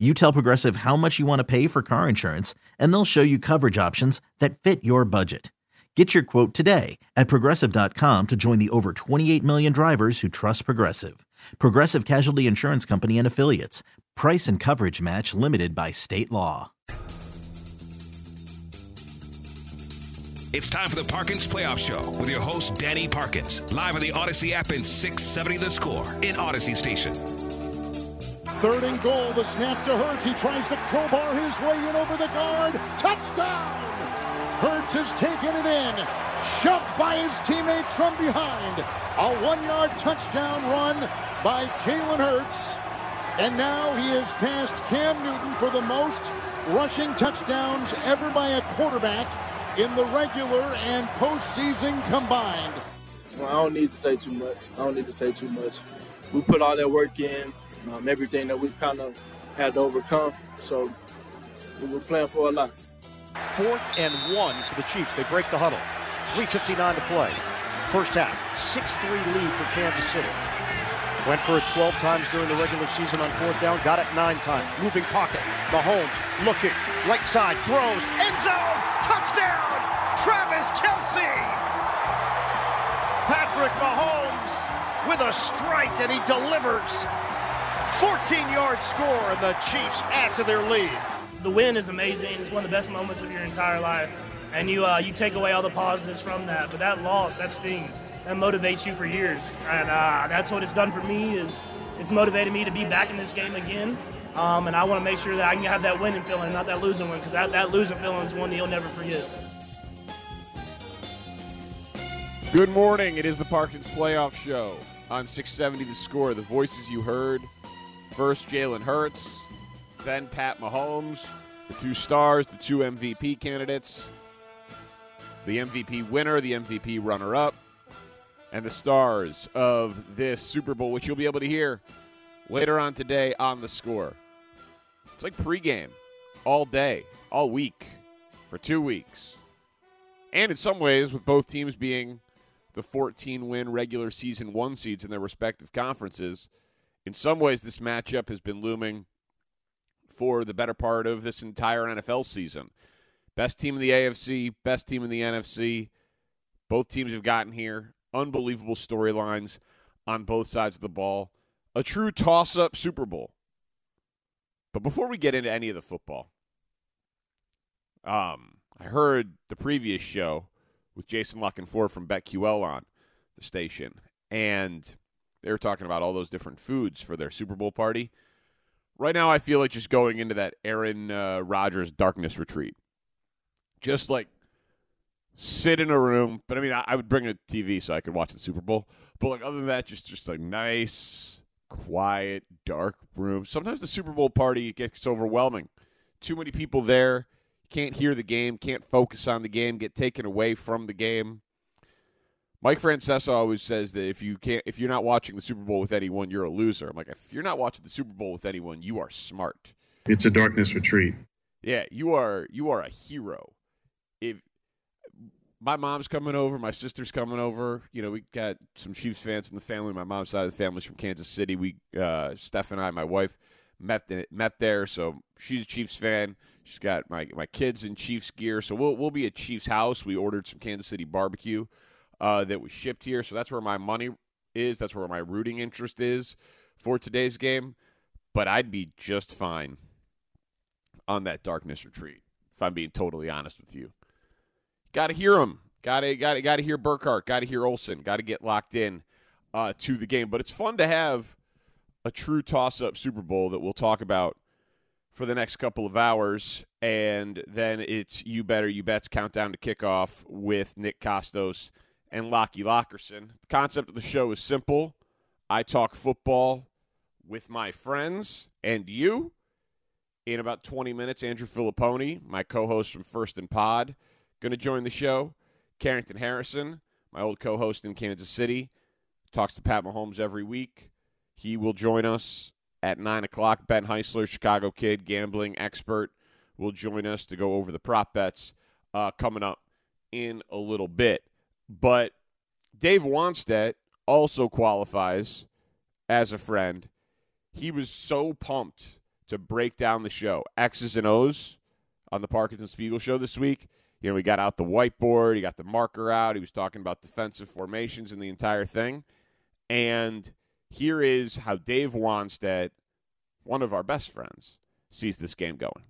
You tell Progressive how much you want to pay for car insurance, and they'll show you coverage options that fit your budget. Get your quote today at progressive.com to join the over 28 million drivers who trust Progressive. Progressive Casualty Insurance Company and Affiliates. Price and coverage match limited by state law. It's time for the Parkins Playoff Show with your host, Danny Parkins, live on the Audacy app in 670 The Score in Audacy Station. Third and goal. The snap to Hurts. He tries to crowbar his way in over the guard. Touchdown! Hurts has taken it in. Shoved by his teammates from behind. A one-yard touchdown run by Jalen Hurts. And now he has passed Cam Newton for the most rushing touchdowns ever by a quarterback in the regular and postseason combined. Well, I don't need to say too much. I don't need to say too much. We put all that work in um, everything that we kind of had to overcome. So we were playing for a lot. Fourth and one for the Chiefs. They break the huddle. 3.59 to play. First half, 6-3 lead for Kansas City. Went for it 12 times during the regular season on fourth down. Got it nine times. Moving pocket. Mahomes looking. Right side. Throws. End zone. Touchdown. Travis Kelce. Patrick Mahomes with a strike and he delivers. 14 yard score, and the Chiefs add to their lead. The win is amazing. It's one of the best moments of your entire life. And you, uh, you take away all the positives from that. But that loss, that stings. That motivates you for years. And uh, that's what it's done for me is it's motivated me to be back in this game again. Um, and I want to make sure that I can have that winning feeling, not that losing one, because that, that losing feeling is one that you'll never forget. Good morning. It is the Parkins Playoff Show on 670 The Score. The voices you heard First, Jalen Hurts, then Pat Mahomes, the two stars, the two MVP candidates, the MVP winner, the MVP runner up, and the stars of this Super Bowl, which you'll be able to hear later on today on the score. It's like pregame all day, all week, for two weeks. And in some ways, with both teams being the 14 win regular season one seeds in their respective conferences in some ways, this matchup has been looming for the better part of this entire NFL season. Best team in the AFC, best team in the NFC. Both teams have gotten here. Unbelievable storylines on both sides of the ball. A true toss up Super Bowl. But before we get into any of the football, um, I heard the previous show with Jason La Canfora from BetQL on the station. And they were talking about all those different foods for their Super Bowl party. Right now, I feel like just going into that Aaron uh, Rodgers darkness retreat. Just like sit in a room, but I mean, I, I, would bring a TV so I could watch the Super Bowl. But like other than that, just just like nice, quiet, dark room. Sometimes the Super Bowl party gets overwhelming. Too many people there, can't hear the game, can't focus on the game, get taken away from the game. Mike Francesa always says that if you can't, if you're not watching the Super Bowl with anyone, you're a loser. I'm like, if you're not watching the Super Bowl with anyone, you are smart. It's a darkness retreat. Yeah, you are. You are a hero. If my mom's coming over, my sister's coming over. You know, we got some Chiefs fans in the family. My mom's side of the family's from Kansas City. We, uh, Steph and I, my wife, met the, met there, so she's a Chiefs fan. She's got my my kids in Chiefs gear, so we'll we'll be at Chiefs house. We ordered some Kansas City barbecue uh, that was shipped here. So that's where my money is. That's where my rooting interest is for today's game. But I'd be just fine on that darkness retreat, if I'm being totally honest with you. Got to hear him. Got to got to got to hear Burkhardt. Got to hear Olsen. Got to get locked in uh, to the game. But it's fun to have a true toss-up Super Bowl that we'll talk about for the next couple of hours, and then it's you better you bets countdown to kickoff with Nick Kostos and Lockie Lockerson. The concept of the show is simple. I talk football with my friends and you, In about 20 minutes, Andrew Filipponi, my co host from First and Pod, going to join the show. Carrington Harrison, my old co host in Kansas City, talks to Pat Mahomes every week. He will join us at 9 o'clock. Ben Heisler, Chicago kid, gambling expert, will join us to go over the prop bets uh, coming up in a little bit. But Dave Wannstedt also qualifies as a friend. He was so pumped to break down the show, X's and O's, on the Parkins and Spiegel show this week. You know, he got out the whiteboard, he got the marker out, he was talking about defensive formations and the entire thing. And here is how Dave Wannstedt, one of our best friends, sees this game going.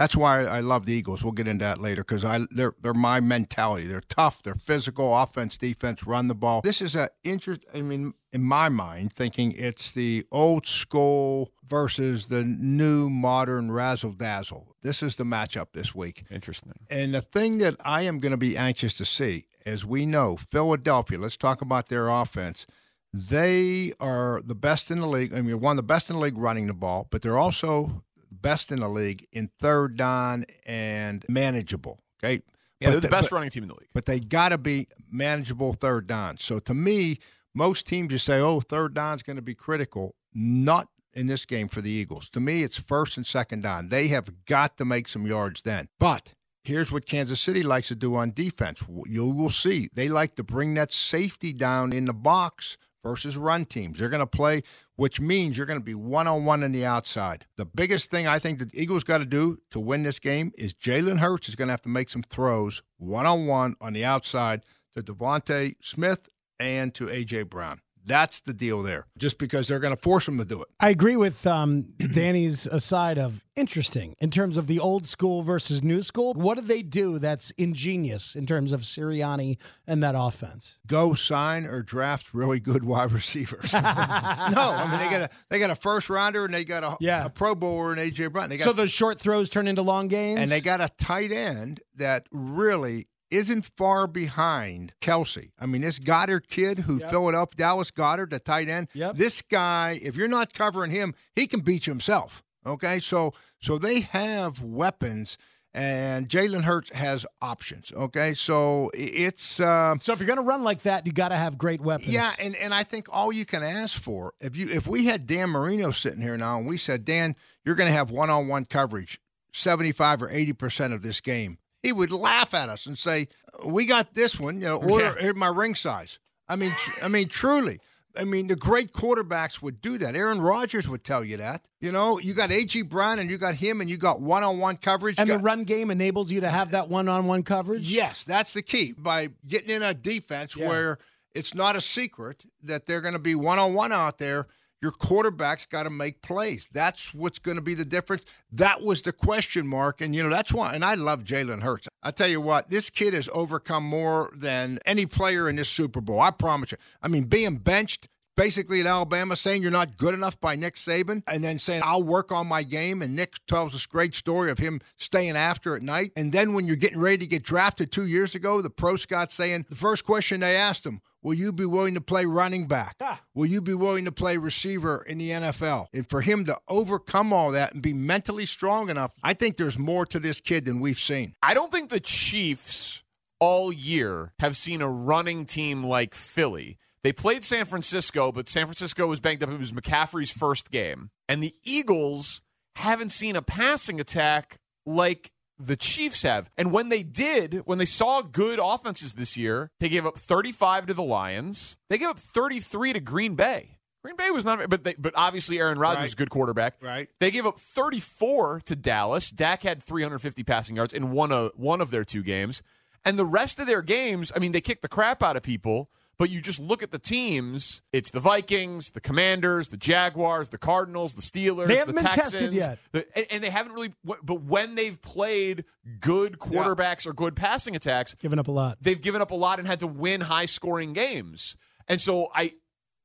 That's why I love the Eagles. We'll get into that later because I they're they're my mentality. They're tough. They're physical. Offense, defense, run the ball. This is a interest. I mean, in my mind, thinking it's the old school versus the new modern razzle dazzle. This is the matchup this week. Interesting. And the thing that I am going to be anxious to see, as we know, Philadelphia. Let's talk about their offense. They are the best in the league. I mean, one of the best in the league running the ball, but they're also best in the league in third down and manageable. Okay. Yeah, But they're the they- best but- running team in the league. But they got to be manageable third down. So to me, most teams you say, oh, third down's going to be critical. Not in this game for the Eagles. To me, it's first and second down. They have got to make some yards then. But here's what Kansas City likes to do on defense. You will see. They like to bring that safety down in the box versus run teams. They're going to play, which means you're going to be one on one on the outside. The biggest thing I think the Eagles got to do to win this game is Jalen Hurts is going to have to make some throws one on one on the outside to DeVonta Smith and to A.J. Brown. That's the deal there, just because they're going to force him to do it. I agree with um, Danny's aside of interesting in terms of the old school versus new school. What do they do that's ingenious in terms of Sirianni and that offense? Go sign or draft really good wide receivers. no, I mean they got a they got a first rounder and they got a, Yeah. a Pro Bowler and AJ Brown. They got So those short throws turn into long gains? and they got a tight end that really isn't far behind Kelce. I mean, this Goedert kid who Philadelphia, Dallas Goedert, the tight end. Yep. This guy, if you're not covering him, he can beat you himself. Okay, so so they have weapons, and Jalen Hurts has options. Okay, so it's. Uh, So if you're going to run like that, you got to have great weapons. yeah, and, and I think all you can ask for if you if we had Dan Marino sitting here now and we said, Dan, you're going to have one on one coverage, seventy five or eighty percent of this game, he would laugh at us and say, "We got this one, you know, order here my ring size." I mean, tr- I mean, truly. I mean, the great quarterbacks would do that. Aaron Rodgers would tell you that. You know, you got A.J. Brown and you got him and you got one on one coverage. And the run game enables you to have that one on one coverage? Yes, that's the key. By getting in a defense Yeah. where it's not a secret that they're going to be one on one out there, your quarterback's got to make plays. That's what's going to be the difference. That was the question mark. And, you know, that's why. And I love Jalen Hurts. I tell you what, this kid has overcome more than any player in this Super Bowl. I promise you. I mean, being benched. Basically, at Alabama, saying you're not good enough by Nick Saban, and then saying I'll work on my game. And Nick tells this great story of him staying after at night. And then when you're getting ready to get drafted two years ago, the pro scout saying the first question they asked him, Will you be willing to play running back? Ah. Will you be willing to play receiver in the NFL? And for him to overcome all that and be mentally strong enough, I think there's more to this kid than we've seen. I don't think the Chiefs all year have seen a running team like Philly. They played San Francisco, but San Francisco was banged up. It was McCaffrey's first game. And the Eagles haven't seen a passing attack like the Chiefs have. And when they did, when they saw good offenses this year, they gave up 35 to the Lions. They gave up 33 to Green Bay. Green Bay was not, but they, but obviously Aaron Rodgers is a good quarterback. Right. They gave up 34 to Dallas. Dak had 350 passing yards in one of one of their two games, and the rest of their games, I mean, they kicked the crap out of people. But you just look at the teams. It's the Vikings, the Commanders, the Jaguars, the Cardinals, the Steelers, They haven't the been Texans. tested yet. The- and, and they haven't really. But when they've played good quarterbacks or good passing attacks, given up a lot. they've given up a lot and had to win high scoring games. And so I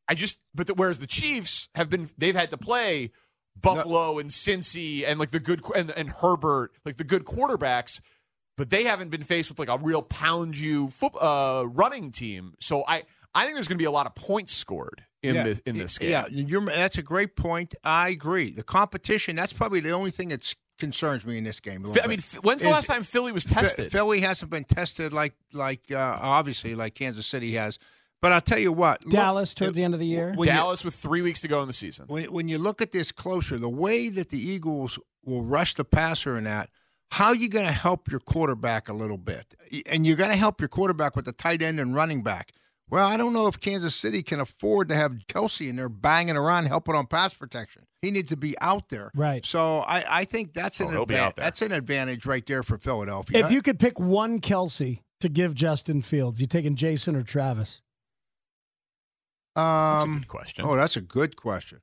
I just but the, whereas the Chiefs have been they've had to play Buffalo and Cincy and like the good and, and Herbert like the good quarterbacks but they haven't been faced with like a real pound you foot, uh, running team. So I I think there's going to be a lot of points scored in Yeah. this in this game. Yeah, you're, that's a great point. I agree. The competition, that's probably the only thing that's concerns me in this game. A Fi- I mean, bit. When's the Is- last time Philly was tested? Philly hasn't been tested like like uh, obviously like Kansas City has. But I'll tell you what, look- Dallas towards the end of the year. when you- Dallas with three weeks to go in the season. when, when you look at this closer, the way that the Eagles will rush the passer in that, how are you going to help your quarterback a little bit? And you're going to help your quarterback with the tight end and running back. Well, I don't know if Kansas City can afford to have Kelce in there banging around helping on pass protection. He needs to be out there. Right. So I, I think that's an Oh, he'll be advan- out there. that's an advantage right there for Philadelphia. If you could pick one Kelce to give Justin Fields, you taking Jason or Travis? um, That's a good question. Oh, that's a good question.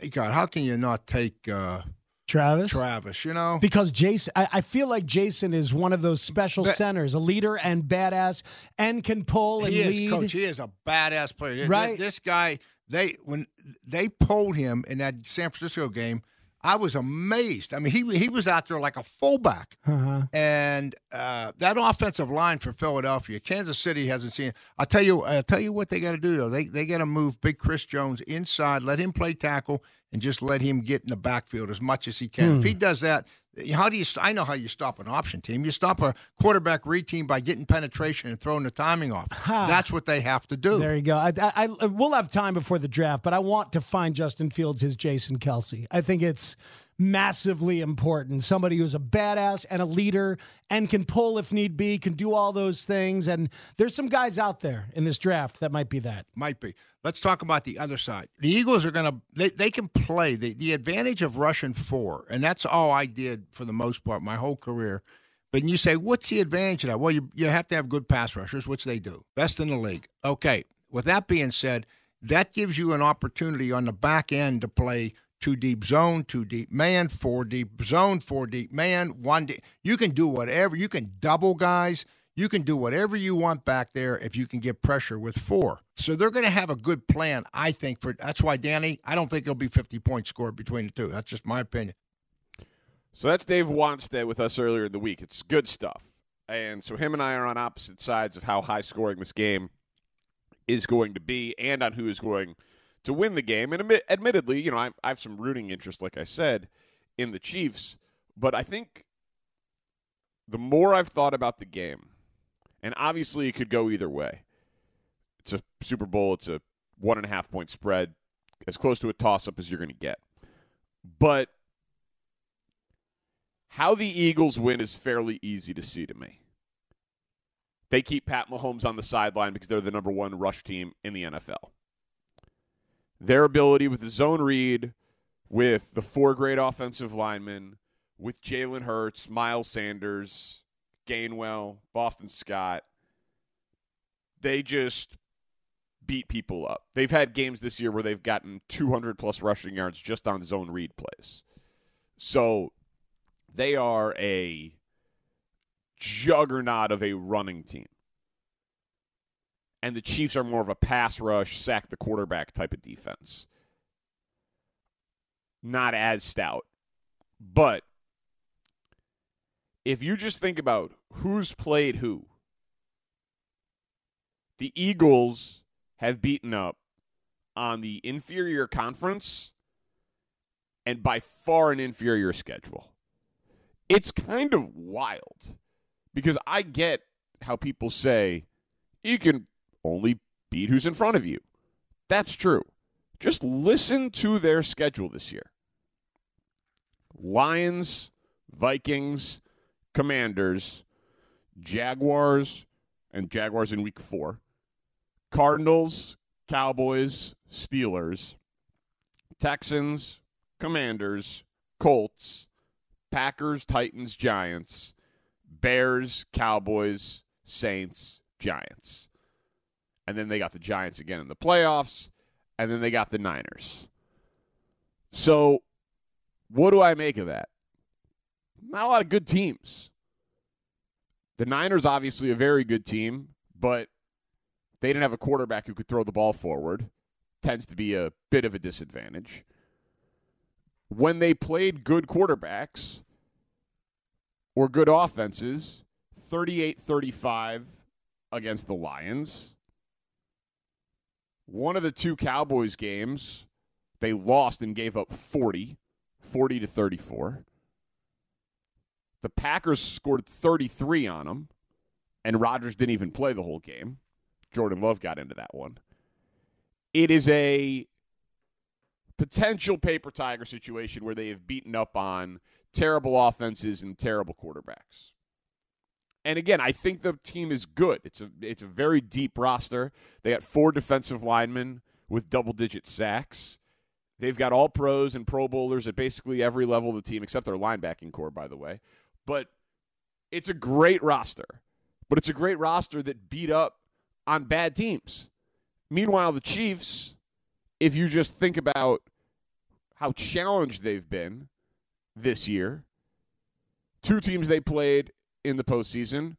Hey, God, how can you not take uh, Travis? Travis? You know, Because Jason, I, I feel like Jason is one of those special But- centers, a leader and badass, and can pull and he is lead. coach. He is a badass player. Right. This guy, they when they pulled him in that San Francisco game, I was amazed. I mean, he he was out there like a fullback, Uh-huh. and uh, that offensive line for Philadelphia, Kansas City hasn't seen. I tell you, I tell you what they got to do though. They they got to move Big Chris Jones inside, let him play tackle, and just let him get in the backfield as much as he can. If he does that. How do you? I know how you stop an option team. You stop a quarterback read team by getting penetration and throwing the timing off. That's what they have to do. There you go. I, I, I, we'll have time before the draft, but I want to find Justin Fields his Jason Kelce. I think it's massively important. Somebody who's a badass and a leader and can pull if need be, can do all those things. And there's some guys out there in this draft that might be that. Might be. Let's talk about the other side. The Eagles are going to, they, they can play. The, the advantage of rushing four, and that's all I did for the most part my whole career. But you say, what's the advantage of that? Well, you, you have to have good pass rushers, which they do. Best in the league. Okay. With that being said, that gives you an opportunity on the back end to play two deep zone, two deep man, four deep zone, four deep man, one deep. You can do whatever. You can double guys. You can do whatever you want back there if you can get pressure with four. So they're going to have a good plan, I think. For that's why Danny, I don't think it'll be 50 points scored between the two. That's just my opinion. So that's Dave Wannstedt with us earlier in the week. It's good stuff. And so him and I are on opposite sides of how high scoring this game is going to be and on who is going to win the game. And admi- admittedly, you know, I've, I have some rooting interest, like I said, in the Chiefs. But I think the more I've thought about the game, and obviously it could go either way. It's a Super Bowl, it's a one and a half point spread, as close to a toss up as you're going to get. But how the Eagles win is fairly easy to see to me. They keep Pat Mahomes on the sideline because they're the number one rush team in the NFL. Their ability with the zone read, with the four great offensive linemen, with Jalen Hurts, Miles Sanders, Gainwell, Boston Scott, they just beat people up. They've had games this year where they've gotten 200 plus rushing yards just on zone read plays. So they are a juggernaut of a running team. And the Chiefs are more of a pass rush, sack the quarterback type of defense. Not as stout. But if you just think about who's played who, the Eagles have beaten up on the inferior conference and by far an inferior schedule. It's kind of wild because I get how people say you can only beat who's in front of you. That's true. Just listen to their schedule this year Lions, Vikings, Commanders, Jaguars, and Jaguars in week four, Cardinals, Cowboys, Steelers, Texans, Commanders, Colts, Packers, Titans, Giants, Bears, Cowboys, Saints, Giants. And then they got the Giants again in the playoffs, and then they got the Niners. So, what do I make of that? Not a lot of good teams. The Niners, obviously, a very good team, but they didn't have a quarterback who could throw the ball forward. Tends to be a bit of a disadvantage. When they played good quarterbacks or good offenses, 38 35 against the Lions. One of the two Cowboys games, they lost and gave up 40, 40 to 34. The Packers scored 33 on them, and Rodgers didn't even play the whole game. Jordan Love got into that one. It is a potential paper tiger situation where they have beaten up on terrible offenses and terrible quarterbacks. And again, I think the team is good. It's a it's a very deep roster. They got four defensive linemen with double digit sacks. They've got all pros and pro bowlers at basically every level of the team except their linebacking corps by the way. But it's a great roster. But it's a great roster that beat up on bad teams. Meanwhile, the Chiefs, if you just think about how challenged they've been this year, two teams they played in the postseason,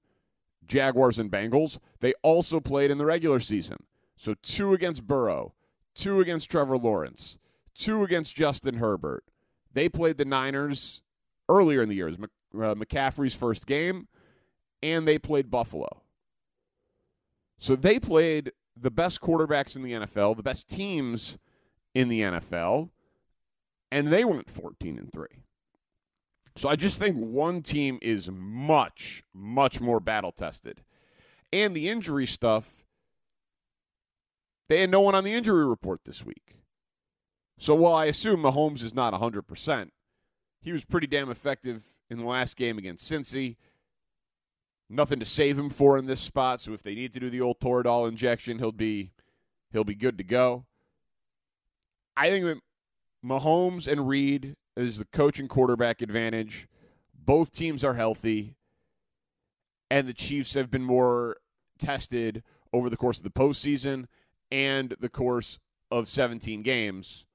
Jaguars and Bengals, they also played in the regular season. So two against Burrow, two against Trevor Lawrence, two against Justin Herbert. They played the Niners earlier in the year. Uh, McCaffrey's first game, and they played Buffalo. So they played the best quarterbacks in the NFL, the best teams in the NFL, and they went 14 and 3. So I just think one team is much, much more battle tested. And the injury stuff, they had no one on the injury report this week. So while I assume Mahomes is not 100%, he was pretty damn effective in the last game against Cincy. Nothing to save him for in this spot, so if they need to do the old Toradol injection, he'll be he'll be good to go. I think that Mahomes and Reid is the coach and quarterback advantage. Both teams are healthy, and the Chiefs have been more tested over the course of the postseason and the course of 17 games.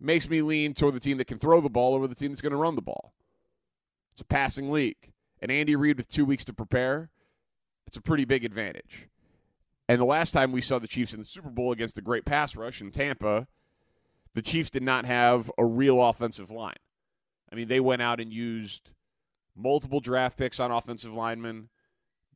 Makes me lean toward the team that can throw the ball over the team that's going to run the ball. It's a passing league. And Andy Reid with two weeks to prepare, it's a pretty big advantage. And the last time we saw the Chiefs in the Super Bowl against the great pass rush in Tampa, the Chiefs did not have a real offensive line. I mean, they went out and used multiple draft picks on offensive linemen.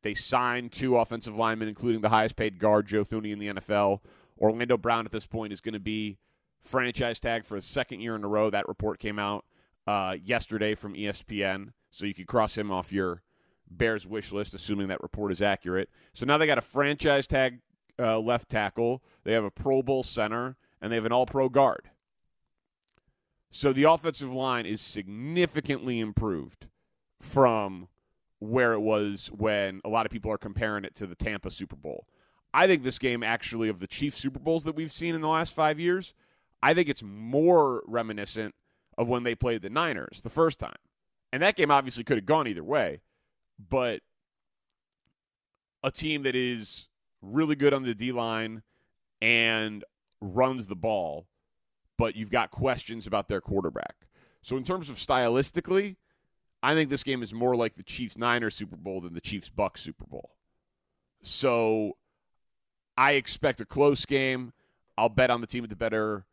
They signed two offensive linemen, including the highest paid guard, Joe Thuney, in the NFL. Orlando Brown at this point is going to be franchise tag for a second year in a row. That report came out uh, yesterday from ESPN, so you could cross him off your Bears wish list, assuming that report is accurate. So now they got a franchise tag uh, left tackle. They have a Pro Bowl center and they have an all pro guard. So the offensive line is significantly improved from where it was when a lot of people are comparing it to the Tampa Super Bowl. I think this game, actually, of the Chief Super Bowls that we've seen in the last five years, I think it's more reminiscent of when they played the Niners the first time. And that game obviously could have gone either way, but a team that is really good on the D line and runs the ball, but you've got questions about their quarterback. So, in terms of stylistically, I think this game is more like the Chiefs Niners Super Bowl than the Chiefs Bucks Super Bowl. So, I expect a close game. I'll bet on the team with the better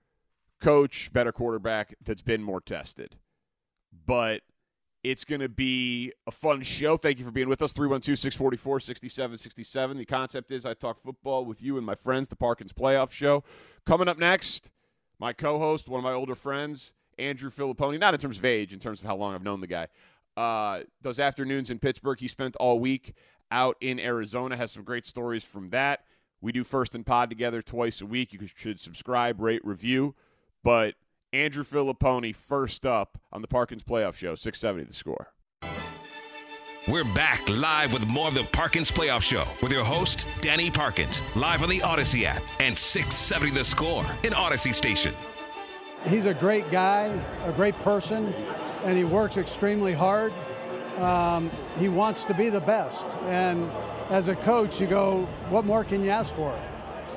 coach, better quarterback that's been more tested. But it's going to be a fun show. Thank you for being with us. 312 644 6767. The concept is I talk football with you and my friends, the Parkins Playoff Show. Coming up next, my co host, one of my older friends, Andrew Filipponi, not in terms of age, in terms of how long I've known the guy. Uh, those afternoons in Pittsburgh, he spent all week out in Arizona, has some great stories from that. We do First and Pod together twice a week. You should subscribe, rate, review. But Andrew Filipponi first up on the Parkins Playoff Show, 670 the score. We're back live with more of the Parkins Playoff Show with your host, Danny Parkins, live on the Audacy app and 670 The Score in Audacy Station. He's a great guy, a great person, and he works extremely hard. Um, he wants to be the best. And as a coach, you go, what more can you ask for?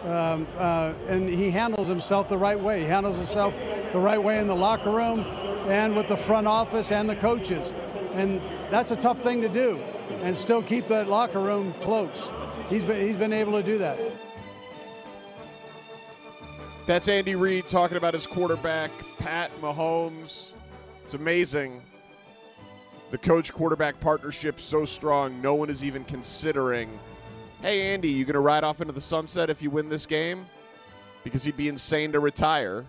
Um, uh, and he handles himself the right way. He handles himself the right way in the locker room and with the front office and the coaches. And that's a tough thing to do and still keep that locker room close. He's been, he's been able to do that. That's Andy Reid talking about his quarterback, Pat Mahomes. It's amazing. The coach quarterback partnership so strong, no one is even considering hey, Andy, you going to ride off into the sunset if you win this game? Because he'd be insane to retire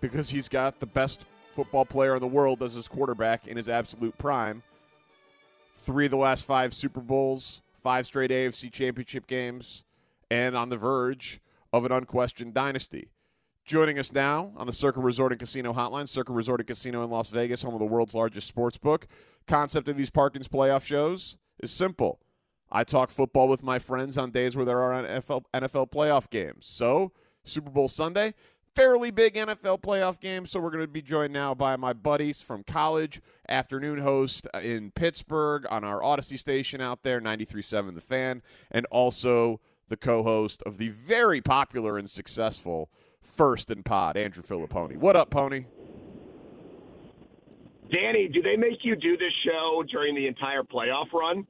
because he's got the best football player in the world as his quarterback in his absolute prime. three of the last five Super Bowls, five straight AFC championship games, and on the verge of an unquestioned dynasty. Joining us now on the Circa Resort and Casino Hotline, Circa Resort and Casino in Las Vegas, home of the world's largest sports book. Concept of these Parkins playoff shows is simple. I talk football with my friends on days where there are NFL, NFL playoff games. So, Super Bowl Sunday, fairly big NFL playoff game. So, we're going to be joined now by my buddies from college, afternoon host in Pittsburgh on our Audacy station out there, 93.7 The Fan, and also the co host of the very popular and successful First and Pod, Andrew Filipponi. What up, Pony? Danny, do they make you do this show during the entire playoff run?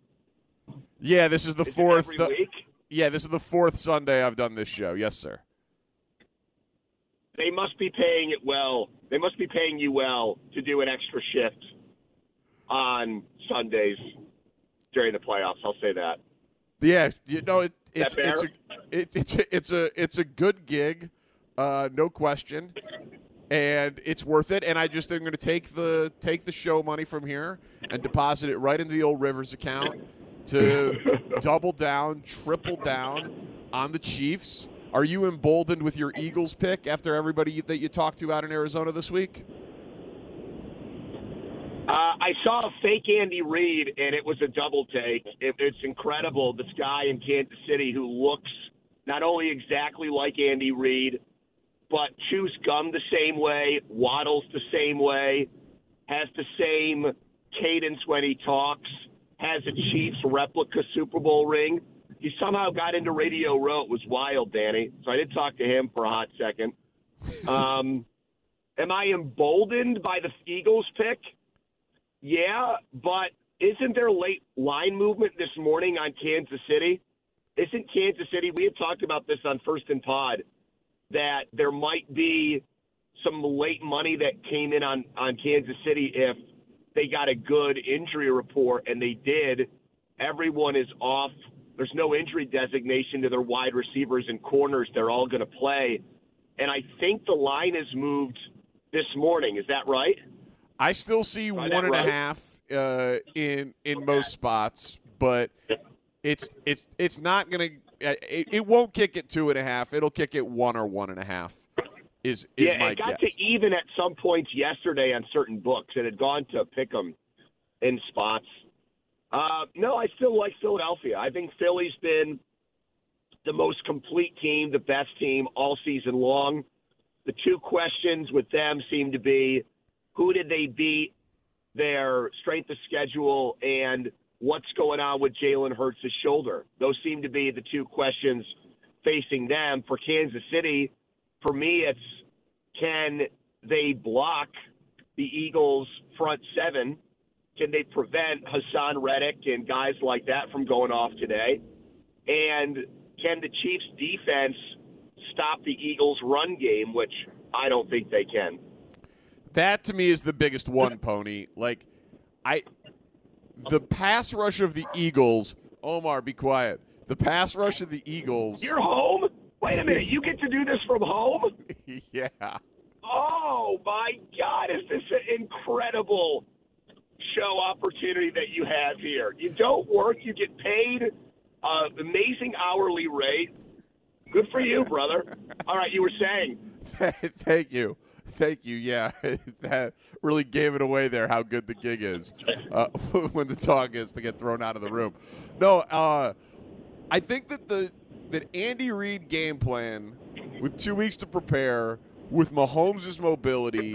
Yeah, this is the Is fourth. every week? Yeah, this is the fourth Sunday I've done this show. Yes, sir. They must be paying it well. They must be paying you well to do an extra shift on Sundays during the playoffs. I'll say that. Yeah, you know it, it's it's a, it, it's a, it's a it's a good gig, uh, no question, and it's worth it. And I just am going to take the take the show money from here and deposit it right into the old Rivers account to double down, triple down on the Chiefs. Are you emboldened with your Eagles pick after everybody that you talked to out in Arizona this week? Uh, I saw a fake Andy Reid, and it was a double take. It, it's incredible. This guy in Kansas City who looks not only exactly like Andy Reid, but chews gum the same way, waddles the same way, has the same cadence when he talks, has a Chiefs replica Super Bowl ring. He somehow got into Radio Row. It was wild, Danny. So I did talk to him for a hot second. Um, am I emboldened by the Eagles pick? Yeah, but isn't there late line movement this morning on Kansas City? Isn't Kansas City? We had talked about this on First and Pod that there might be some late money that came in on on Kansas City if they got a good injury report, and they did. Everyone is off. There's no injury designation to their wide receivers and corners. They're all going to play, and I think the line has moved this morning. Is that right? I still see one and a half uh, in in most spots, but it's it's it's not going to. It, it won't kick it two and a half. It'll kick it one or one and a half. Is is yeah, it got guess? to even at some points yesterday on certain books. It had gone to pick 'em in spots. Uh, no, I still like Philadelphia. I think Philly's been the most complete team, the best team all season long. The two questions with them seem to be who did they beat, their strength of schedule, and what's going on with Jalen Hurts' shoulder. Those seem to be the two questions facing them. For Kansas City, for me, it's can they block the Eagles' front seven? Can they prevent Haason Reddick and guys like that from going off today? And can the Chiefs' defense stop the Eagles' run game, which I don't think they can. That to me is the biggest one, Pony. Like, I, the pass rush of the Eagles. Omar, be quiet. The pass rush of the Eagles. You're home? Wait a minute. You get to do this from home? yeah. Oh, my God. Is this an incredible show opportunity that you have here? You don't work, you get paid uh, amazing hourly rate. Good for you, brother. All right, you were saying. Thank you. Thank you. Yeah, that really gave it away there. How good the gig is uh, when the talk is to get thrown out of the room. No, uh, I think that the that Andy Reid game plan with two weeks to prepare, with Mahomes' mobility,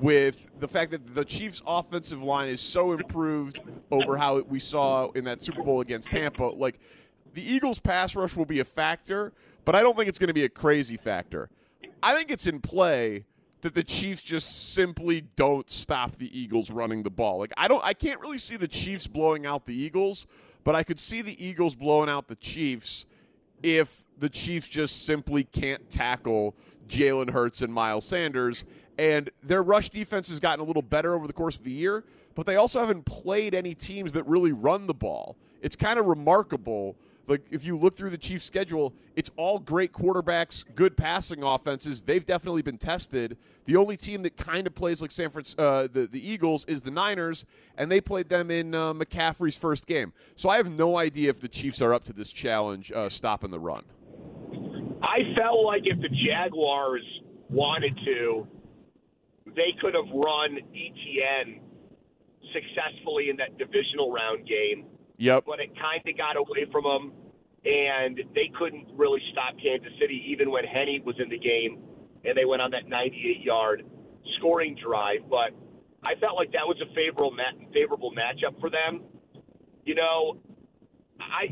with the fact that the Chiefs' offensive line is so improved over how we saw in that Super Bowl against Tampa, like the Eagles' pass rush will be a factor, but I don't think it's going to be a crazy factor. I think it's in play that the Chiefs just simply don't stop the Eagles running the ball. Like I don't I can't really see the Chiefs blowing out the Eagles, but I could see the Eagles blowing out the Chiefs if the Chiefs just simply can't tackle Jalen Hurts and Miles Sanders. And their rush defense has gotten a little better over the course of the year, but they also haven't played any teams that really run the ball. It's kind of remarkable like if you look through the Chiefs' schedule, it's all great quarterbacks, good passing offenses. They've definitely been tested. The only team that kind of plays like San Francisco, uh, the the Eagles, is the Niners, and they played them in uh, McCaffrey's first game. So I have no idea if the Chiefs are up to this challenge, uh, stopping the run. I felt like if the Jaguars wanted to, they could have run ETN successfully in that divisional round game. Yep. But it kind of got away from them, and they couldn't really stop Kansas City even when Henne was in the game, and they went on that 98-yard scoring drive. But I felt like that was a favorable ma- favorable matchup for them. You know, I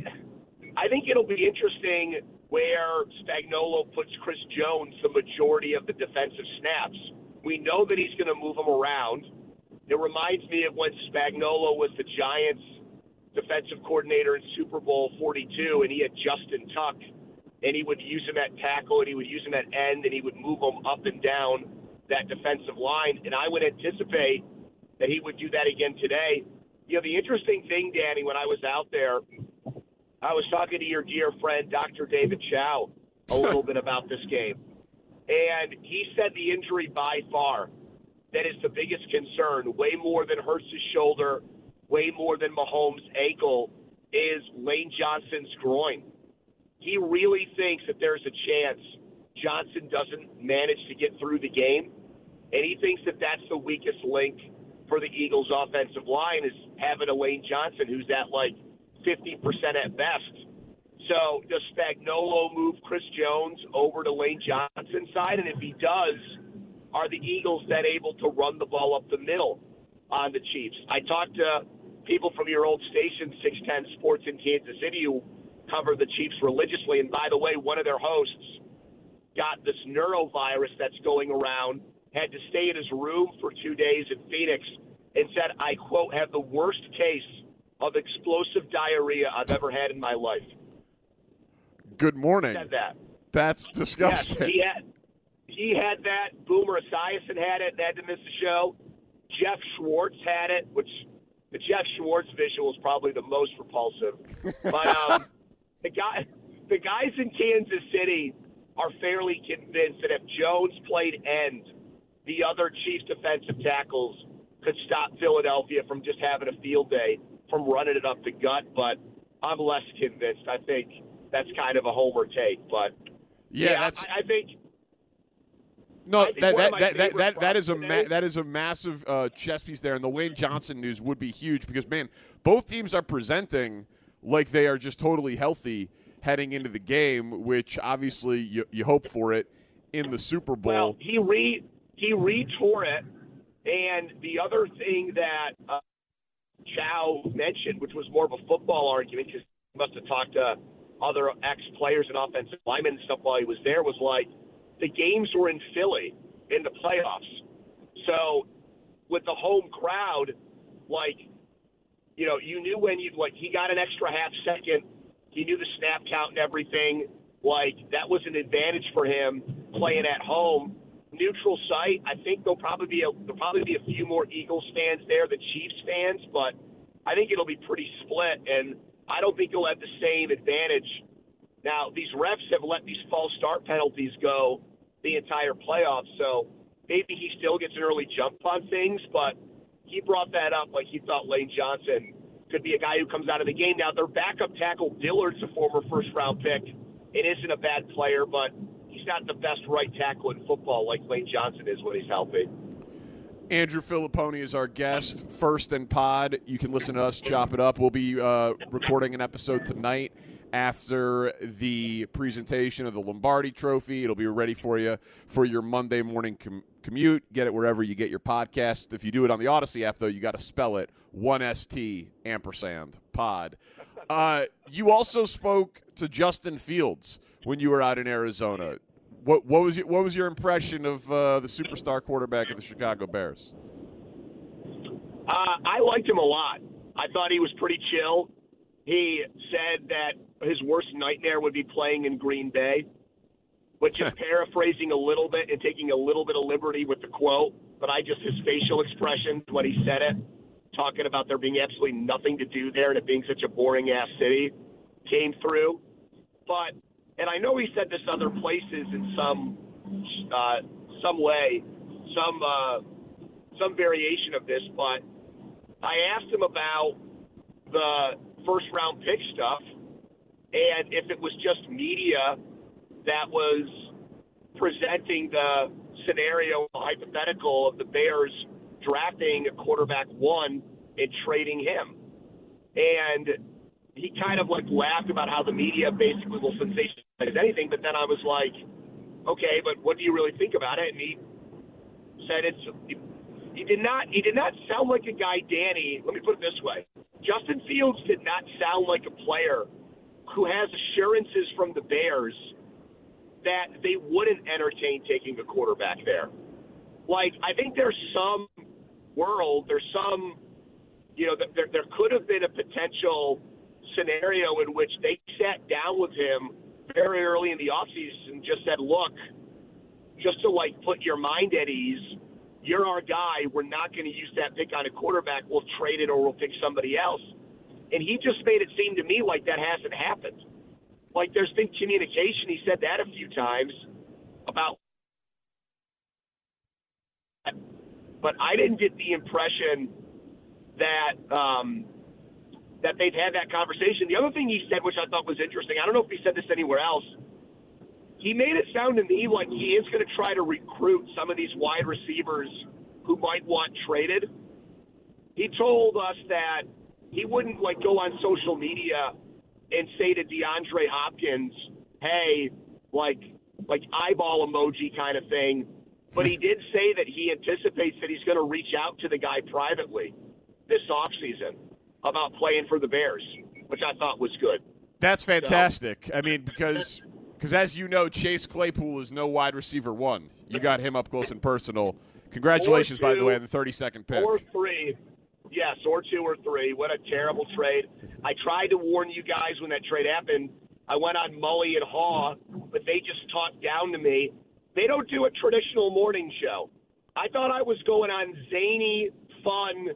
I think it'll be interesting where Spagnuolo puts Chris Jones the majority of the defensive snaps. We know that he's going to move him around. It reminds me of when Spagnuolo was the Giants defensive coordinator in Super Bowl 42, and he had Justin Tuck, and he would use him at tackle, and he would use him at end, and he would move him up and down that defensive line. And I would anticipate that he would do that again today. You know, the interesting thing, Danny, when I was out there, I was talking to your dear friend, Dr. David Chao, a little bit about this game. And he said the injury by far that is the biggest concern, way more than Hurts' shoulder, way more than Mahomes' ankle, is Lane Johnson's groin. He really thinks that there's a chance Johnson doesn't manage to get through the game, and he thinks that that's the weakest link for the Eagles' offensive line is having a Lane Johnson who's at like 50% at best. So does Spagnuolo move Chris Jones over to Lane Johnson's side? And if he does, are the Eagles then able to run the ball up the middle on the Chiefs? I talked to people from your old station, 610 Sports in Kansas City, who cover the Chiefs religiously. And by the way, one of their hosts got this norovirus that's going around, had to stay in his room for two days in Phoenix, and said, I quote, have the worst case of explosive diarrhea I've ever had in my life. Good morning. Said that. That's disgusting. Yes, he had he had that. Boomer Esiason had it. They had to miss the show. Jeff Schwartz had it, which the Jeff Schwartz visual is probably the most repulsive. But um, the guy, the guys in Kansas City are fairly convinced that if Jones played end, the other Chiefs defensive tackles could stop Philadelphia from just having a field day from running it up the gut. But I'm less convinced. I think that's kind of a homer take. But Yeah, yeah, that's- I, I think No, that that, that, that, that, that is a ma- that is a massive uh, chess piece there, and the Lane Johnson news would be huge because man, both teams are presenting like they are just totally healthy heading into the game, which obviously you, you hope for it in the Super Bowl. Well, he re he retore it, and the other thing that uh, Chao mentioned, which was more of a football argument, because he must have talked to other ex players and offensive linemen and stuff while he was there, was like the games were in Philly in the playoffs, so with the home crowd, like you know, you knew when you like he got an extra half second. He knew the snap count and everything. Like that was an advantage for him playing at home. Neutral site. I think there'll probably be a there'll probably be a few more Eagles fans there than Chiefs fans, but I think it'll be pretty split. And I don't think he'll have the same advantage. Now these refs have let these false start penalties go the entire playoffs, so maybe he still gets an early jump on things, but he brought that up like he thought Lane Johnson could be a guy who comes out of the game. Now, their backup tackle, Dillard's a former first round pick. It isn't a bad player, but he's not the best right tackle in football like Lane Johnson is when he's healthy. Andrew Filipponi is our guest, first and pod. You can listen to us chop it up. We'll be uh, recording an episode tonight after the presentation of the Lombardi Trophy. It'll be ready for you for your Monday morning com- commute. Get it wherever you get your podcast. If you do it on the Audacy app, though, you got to spell it one ampersand pod. Uh, you also spoke to Justin Fields when you were out in Arizona. What, what was your, what was your impression of uh, the superstar quarterback of the Chicago Bears? Uh, I liked him a lot. I thought he was pretty chill. He said that his worst nightmare would be playing in Green Bay, which is paraphrasing a little bit and taking a little bit of liberty with the quote, but I just his facial expression when he said it, talking about there being absolutely nothing to do there and it being such a boring ass city. came through. But and I know he said this other places in some uh, some way, some uh, some variation of this, but I asked him about the first round pick stuff and if it was just media that was presenting the scenario hypothetical of the Bears drafting a quarterback one and trading him. And he kind of like laughed about how the media basically will sensationalize anything, but then I was like, okay, but what do you really think about it? And he said it's he, did not he did not sound like a guy Danny. Let me put it this way. Justin Fields did not sound like a player who has assurances from the Bears that they wouldn't entertain taking a quarterback there. Like, I think there's some world, there's some, you know, there, there could have been a potential scenario in which they sat down with him very early in the offseason and just said, look, just to like put your mind at ease, you're our guy. We're not going to use that pick on a quarterback. We'll trade it or we'll pick somebody else. And he just made it seem to me like that hasn't happened. Like there's been communication. He said that a few times about, but I didn't get the impression that um, that they've had that conversation. The other thing he said, which I thought was interesting, I don't know if he said this anywhere else. He made it sound to me like he is going to try to recruit some of these wide receivers who might want traded. He told us that he wouldn't like go on social media and say to DeAndre Hopkins, "Hey, like like eyeball emoji kind of thing." But he did say that he anticipates that he's going to reach out to the guy privately this offseason about playing for the Bears, which I thought was good. That's fantastic. So, I mean, because because as you know, Chase Claypool is no wide receiver one. You got him up close and personal. Congratulations, two, by the way, on the 32nd pick. Or three. Yes, or two or three. What a terrible trade. I tried to warn you guys when that trade happened. I went on Mully and Haugh, but they just talked down to me. They don't do a traditional morning show. I thought I was going on zany, fun,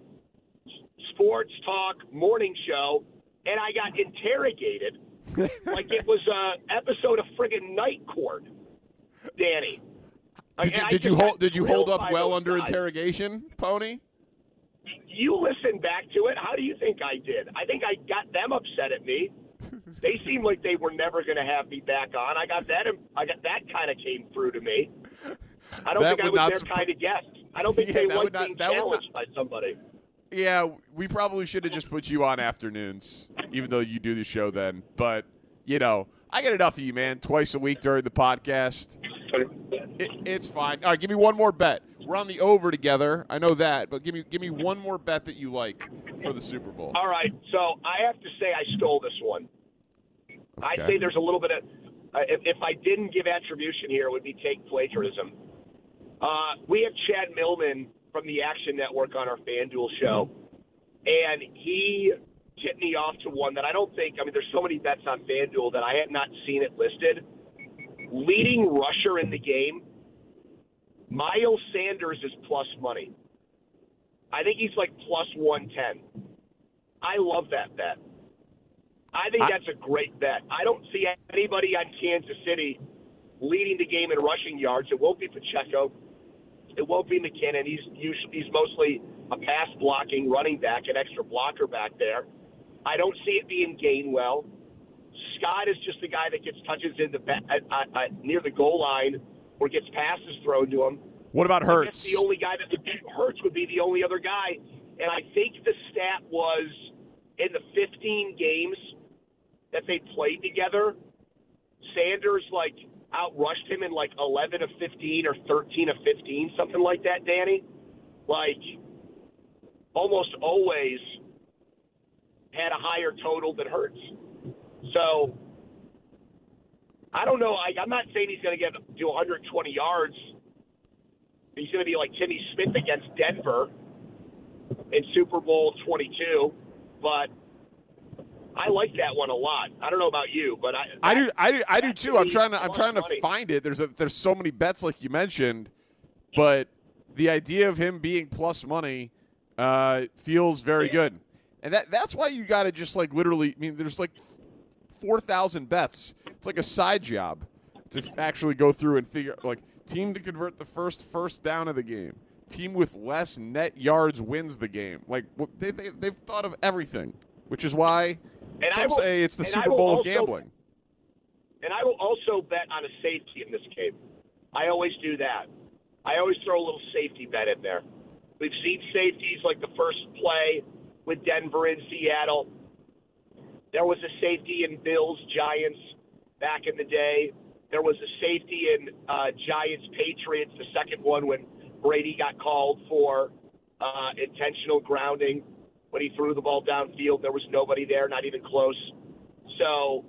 sports talk morning show, and I got interrogated like it was an episode of friggin' Night Court. Danny. Did you, did you hold did you hold up well under guys. interrogation, Poni? you listen back to it. How do you think I did? I think I got them upset at me. They seemed like they were never going to have me back on. I got that. I got that kind of came through to me. I don't that think I was their kind of guest. I don't think yeah, they like being not, challenged not, by somebody. Yeah, we probably should have just put you on afternoons, even though you do the show then. But you know, I get enough of you, man. Twice a week during the podcast. It, it's fine. All right, give me one more bet. We're on the over together. I know that, but give me give me one more bet that you like for the Super Bowl. All right. So I have to say I stole this one. Okay. I'd say there's a little bit of uh, if, if I didn't give attribution here, it would be take plagiarism. Uh, we have Chad Millman from the Action Network on our FanDuel show, and he tipped me off to one that I don't think. I mean, there's so many bets on FanDuel that I had not seen it listed. Leading rusher in the game Miles Sanders is plus money. I think he's like plus 110. I love that bet. I think I, that's a great bet. I don't see anybody on Kansas City leading the game in rushing yards. It won't be Pacheco. It won't be McKinnon. He's usually, he's mostly a pass blocking running back, an extra blocker back there. I don't see it being Gainwell. Scott is just the guy that gets touches in the uh, uh, near the goal line or gets passes thrown to him. What about Hurts? The only guy that Hurts would be the only other guy, and I think the stat was in the 15 games that they played together, Sanders like outrushed him in like 11 of 15 or 13 of 15, something like that. Danny, like almost always had a higher total than Hurts. So I don't know. I, I'm not saying he's going to get to 120 yards. He's going to be like Timmy Smith against Denver in Super Bowl 22, but I like that one a lot. I don't know about you, but I I do I do I do too. I'm trying to I'm trying to money. find it. There's a, there's so many bets like you mentioned, but the idea of him being plus money uh, feels very good, and that that's why you got to just like literally. I mean, there's like four thousand bets. It's like a side job to actually go through and figure like team to convert the first first down of the game. Team with less net yards wins the game. Like they, they they've thought of everything, which is why And I some will- say it's the Super Bowl of gambling. And I will also bet on a safety in this game. I always do that. I always throw a little safety bet in there. We've seen safeties like the first play with Denver in Seattle. There was a safety in Bills Giants back in the day. There was a safety in uh, Giants Patriots, the second one when Brady got called for uh, intentional grounding when he threw the ball downfield. There was nobody there, not even close. So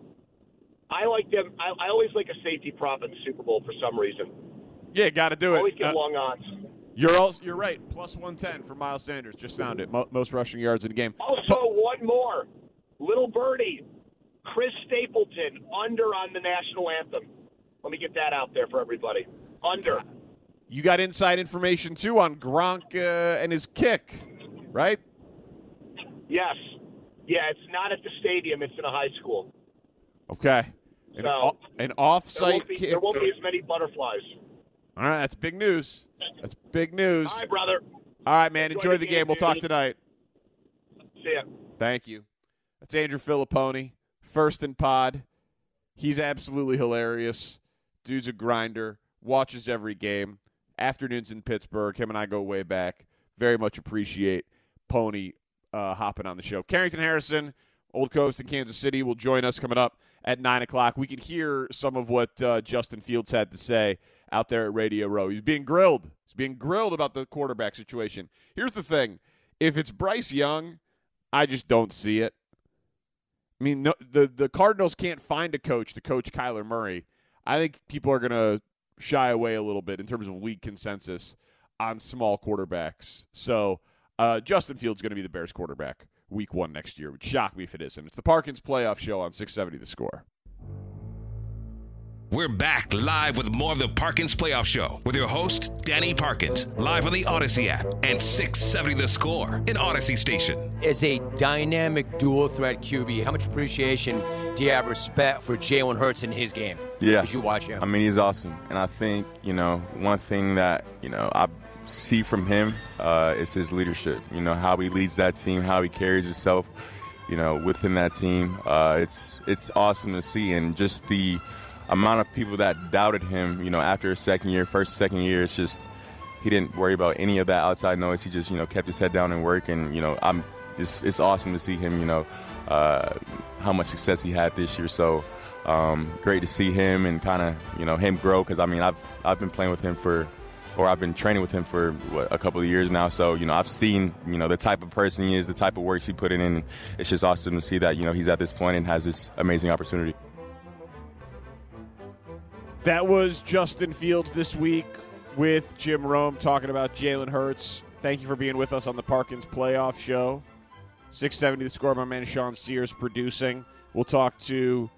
I like them. I, I always like a safety prop in the Super Bowl for some reason. Yeah, got to do Always it. get Uh, long odds. you're also you're right. Plus one ten for Miles Sanders. Just found it. Mo- most rushing yards in the game. Also, one more. Little birdie, Chris Stapleton under on the national anthem. Let me get that out there for everybody. Under. You got inside information too on Gronk uh, and his kick, right? Yes. Yeah, it's not at the stadium. It's in a high school. Okay. An, So, o- an off-site won't, be, kick. there won't be as many butterflies. All right, that's big news. That's big news. All right, brother. All right, man. Enjoy Enjoy the the game, game. We'll talk tonight. See ya. Thank you. That's Andrew Fillipponi, first in pod. He's absolutely hilarious. Dude's a grinder. Watches every game. Afternoons in Pittsburgh. Him and I go way back. Very much appreciate Poni uh, hopping on the show. Carrington Harrison, Old Coast in Kansas City, will join us coming up at 9 o'clock. We can hear some of what uh, Justin Fields had to say out there at Radio Row. He's being grilled. He's being grilled about the quarterback situation. Here's the thing if it's Bryce Young, I just don't see it. I mean, no, the the Cardinals can't find a coach to coach Kyler Murray. I think people are going to shy away a little bit in terms of league consensus on small quarterbacks. So uh, Justin Fields going to be the Bears quarterback week one next year. It would shock me if it isn't. It's the Parkins playoff show on 670 The Score. We're back live with more of the Parkins Playoff Show with your host, Danny Parkins, live on the Audacy app and 670 The Score in Audacy Station. As a dynamic dual threat QB, how much appreciation do you have respect for Jalen Hurts in his game? Yeah. As you watch him. I mean, he's awesome. And I think, you know, one thing that, you know, I see from him uh, is his leadership. You know, how he leads that team, how he carries himself, you know, within that team. Uh, it's it's awesome to see. And just the amount of people that doubted him, you know, after his second year, first, second year, it's just he didn't worry about any of that outside noise. He just, you know, kept his head down and work. And, you know, I'm it's, it's awesome to see him, you know, uh, how much success he had this year. So, um, great to see him and kind of you know him grow because I mean I've I've been playing with him for or I've been training with him for what, a couple of years now so you know I've seen you know the type of person he is the type of work he put in and it's just awesome to see that you know he's at this point and has this amazing opportunity. That was Justin Fields this week with Jim Rome talking about Jalen Hurts. Thank you for being with us on the Parkins Playoff Show. 670 the score. My man Sean Sears producing. We'll talk to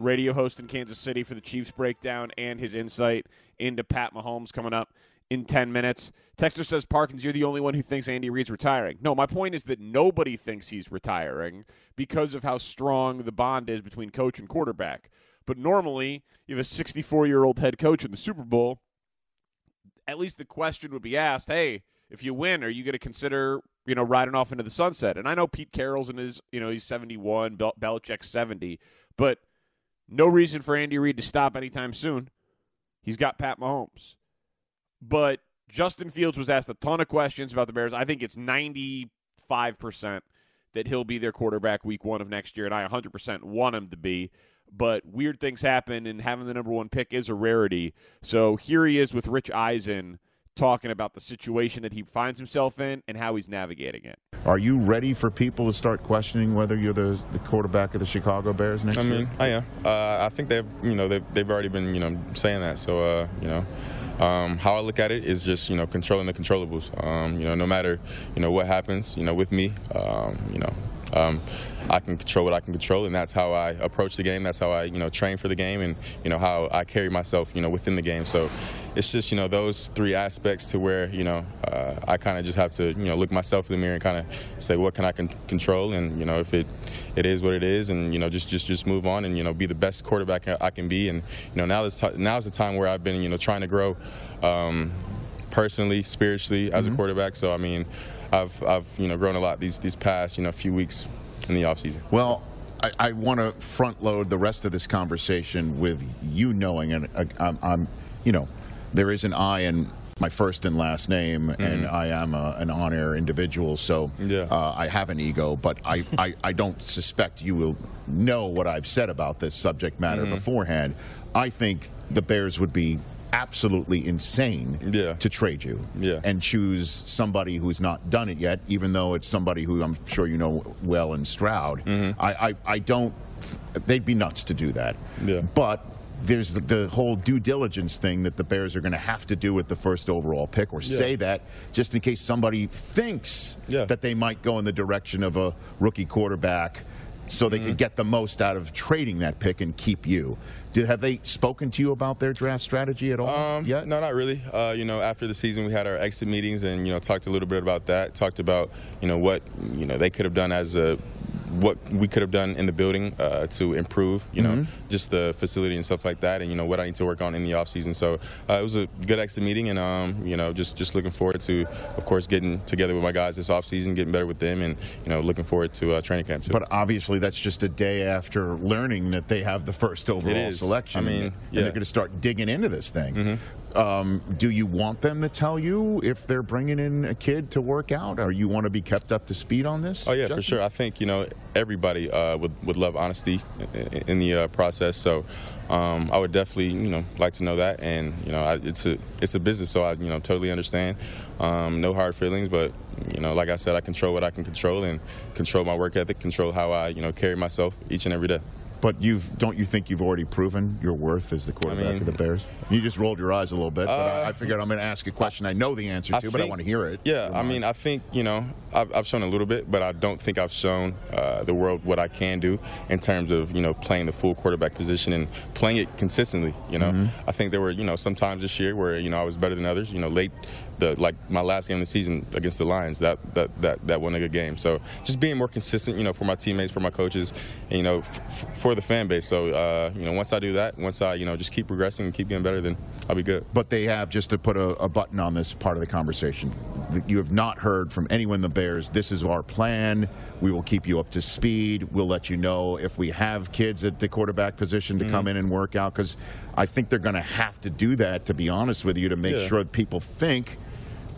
radio host in Kansas City for the Chiefs breakdown and his insight into Pat Mahomes coming up in 10 minutes. Texter says, Parkins, you're the only one who thinks Andy Reid's retiring. No, my point is that nobody thinks he's retiring because of how strong the bond is between coach and quarterback. But normally, you have a 64 year old head coach in the Super Bowl. At least the question would be asked hey, if you win, are you going to consider you know riding off into the sunset? And I know Pete Carroll's in his you know he's 71, Bel- Belichick's 70, but no reason for Andy Reid to stop anytime soon. He's got Pat Mahomes. But Justin Fields was asked a ton of questions about the Bears. I think it's 95% that he'll be their quarterback week one of next year, and I 100% want him to be. But weird things happen, and having the number one pick is a rarity. So here he is with Rich Eisen talking about the situation that he finds himself in and how he's navigating it. Are you ready for people to start questioning whether you're the, the quarterback of the Chicago Bears next I year? mean, I am. Uh, I think they've, you know, they've, they've already been, you know, saying that. So, uh, you know, um, how I look at it is just, you know, controlling the controllables. Um, you know, no matter, you know, what happens, you know, with me, um, you know, um, I can control what I can control, and that's how I approach the game. That's how I, you know, train for the game, and you know how I carry myself, you know, within the game. So it's just, you know, those three aspects to where, you know, uh, I kind of just have to, you know, look myself in the mirror and kind of say what can I con- control, and you know, if it it is what it is, and you know, just just just move on, and you know, be the best quarterback I can be, and you know, now is now's the time where I've been, you know, trying to grow. Um, personally, spiritually, as Mhm. a quarterback. So I mean, I've I've you know grown a lot these these past you know few weeks in the offseason. Well, I, I want to front load the rest of this conversation with you knowing, and uh, I'm, I'm, you know, there is an I in my first and last name, and Mhm. I am a, an on-air individual, so uh, I have an ego, but I, I, I don't suspect you will know what I've said about this subject matter Mhm. beforehand. I think the Bears would be absolutely insane to trade you Yeah. and choose somebody who's not done it yet, even though it's somebody who I'm sure you know well in Stroud. Mm-hmm. I, I, I don't, they'd be nuts to do that. Yeah. But there's the, the whole due diligence thing that the Bears are going to have to do with the first overall pick, or Yeah. say that just in case somebody thinks that they might go in the direction of a rookie quarterback. So they Mm-hmm. could get the most out of trading that pick and keep you. Did, have they spoken to you about their draft strategy at all? Um, yeah, no, not really. Uh, you know, after the season, we had our exit meetings and you know talked a little bit about that. Talked about you know what you know they could have done as a what we could have done in the building uh, to improve. You know, Mhm. just the facility and stuff like that, and you know what I need to work on in the off season. So uh, it was a good exit meeting, and um, you know just just looking forward to, of course, getting together with my guys this off season, getting better with them, and you know looking forward to uh, training camp too. But obviously, that's just a day after learning that they have the first overall is. selection. I mean, and yeah. they're going to start digging into this thing. Mm-hmm. Um, do you want them to tell you if they're bringing in a kid to work out, or you want to be kept up to speed on this? Oh yeah, for sure. I think you know everybody uh, would would love honesty in, in the uh, process. So um, I would definitely you know like to know that, and you know I, it's a it's a business, so I you know totally understand. Um, no hard feelings, but you know like I said, I control what I can control and control my work ethic, control how I you know carry myself each and every day. But you've don't you think you've already proven your worth as the quarterback mean- of the Bears? You just rolled your eyes a little bit, but I, Uh, I figured I'm going to ask a question I know the answer to, but I want to hear it. Yeah, I mean, I think you know, I've, I've shown a little bit, but I don't think I've shown uh, the world what I can do in terms of you know playing the full quarterback position and playing it consistently. You know, Mhm. I think there were you know some times this year where you know I was better than others. You know, late the like my last game of the season against the Lions, that that that that one a good game. So just being more consistent, you know, for my teammates, for my coaches, and, you know, f- f- for the fan base. So uh, you know, once I do that, once I you know just keep progressing and keep getting better, then I'll be good. But they have, just to put a, a button on this part of the conversation, that you have not heard from anyone the Bears, this is our plan. We will keep you up to speed. We'll let you know if we have kids at the quarterback position to come in and work out. Because I think they're going to have to do that, to be honest with you, to make Yeah. sure that people think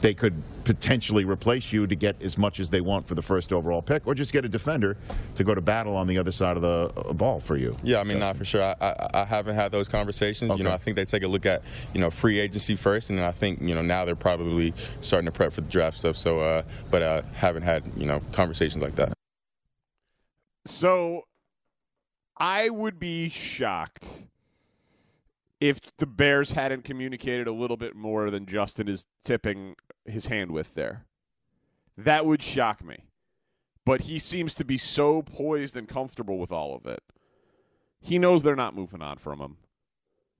they could potentially replace you to get as much as they want for the first overall pick, or just get a defender to go to battle on the other side of the uh, ball for you. Yeah, I mean, not for sure. I, I, I haven't had those conversations. You know, I think they take a look at you know free agency first, and then I think you know now they're probably starting to prep for the draft stuff. So, uh, but uh, haven't had you know conversations like that. So I would be shocked if the Bears hadn't communicated a little bit more than Justin is tipping his hand with there. That would shock me. But he seems to be so poised and comfortable with all of it. He knows they're not moving on from him.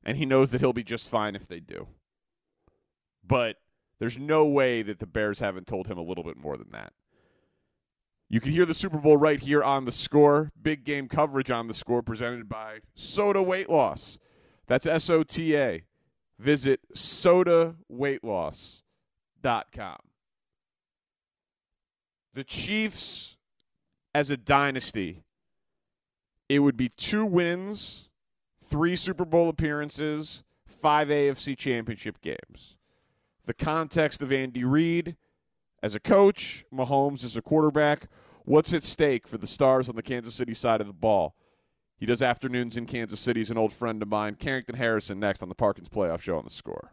And he knows that he'll be just fine if they do. But there's no way that the Bears haven't told him a little bit more than that. You can hear the Super Bowl right here on the score. Big game coverage on the score presented by SOTA Weight Loss. That's S O T A. Visit sotaweightloss.com. The Chiefs, as a dynasty, it would be two wins, three Super Bowl appearances, five AFC championship games. The context of Andy Reid as a coach, Mahomes as a quarterback. What's at stake for the Stars on the Kansas City side of the ball? He does afternoons in Kansas City. He's an old friend of mine. Carrington Harrison next on the Parkins Playoff Show on the score.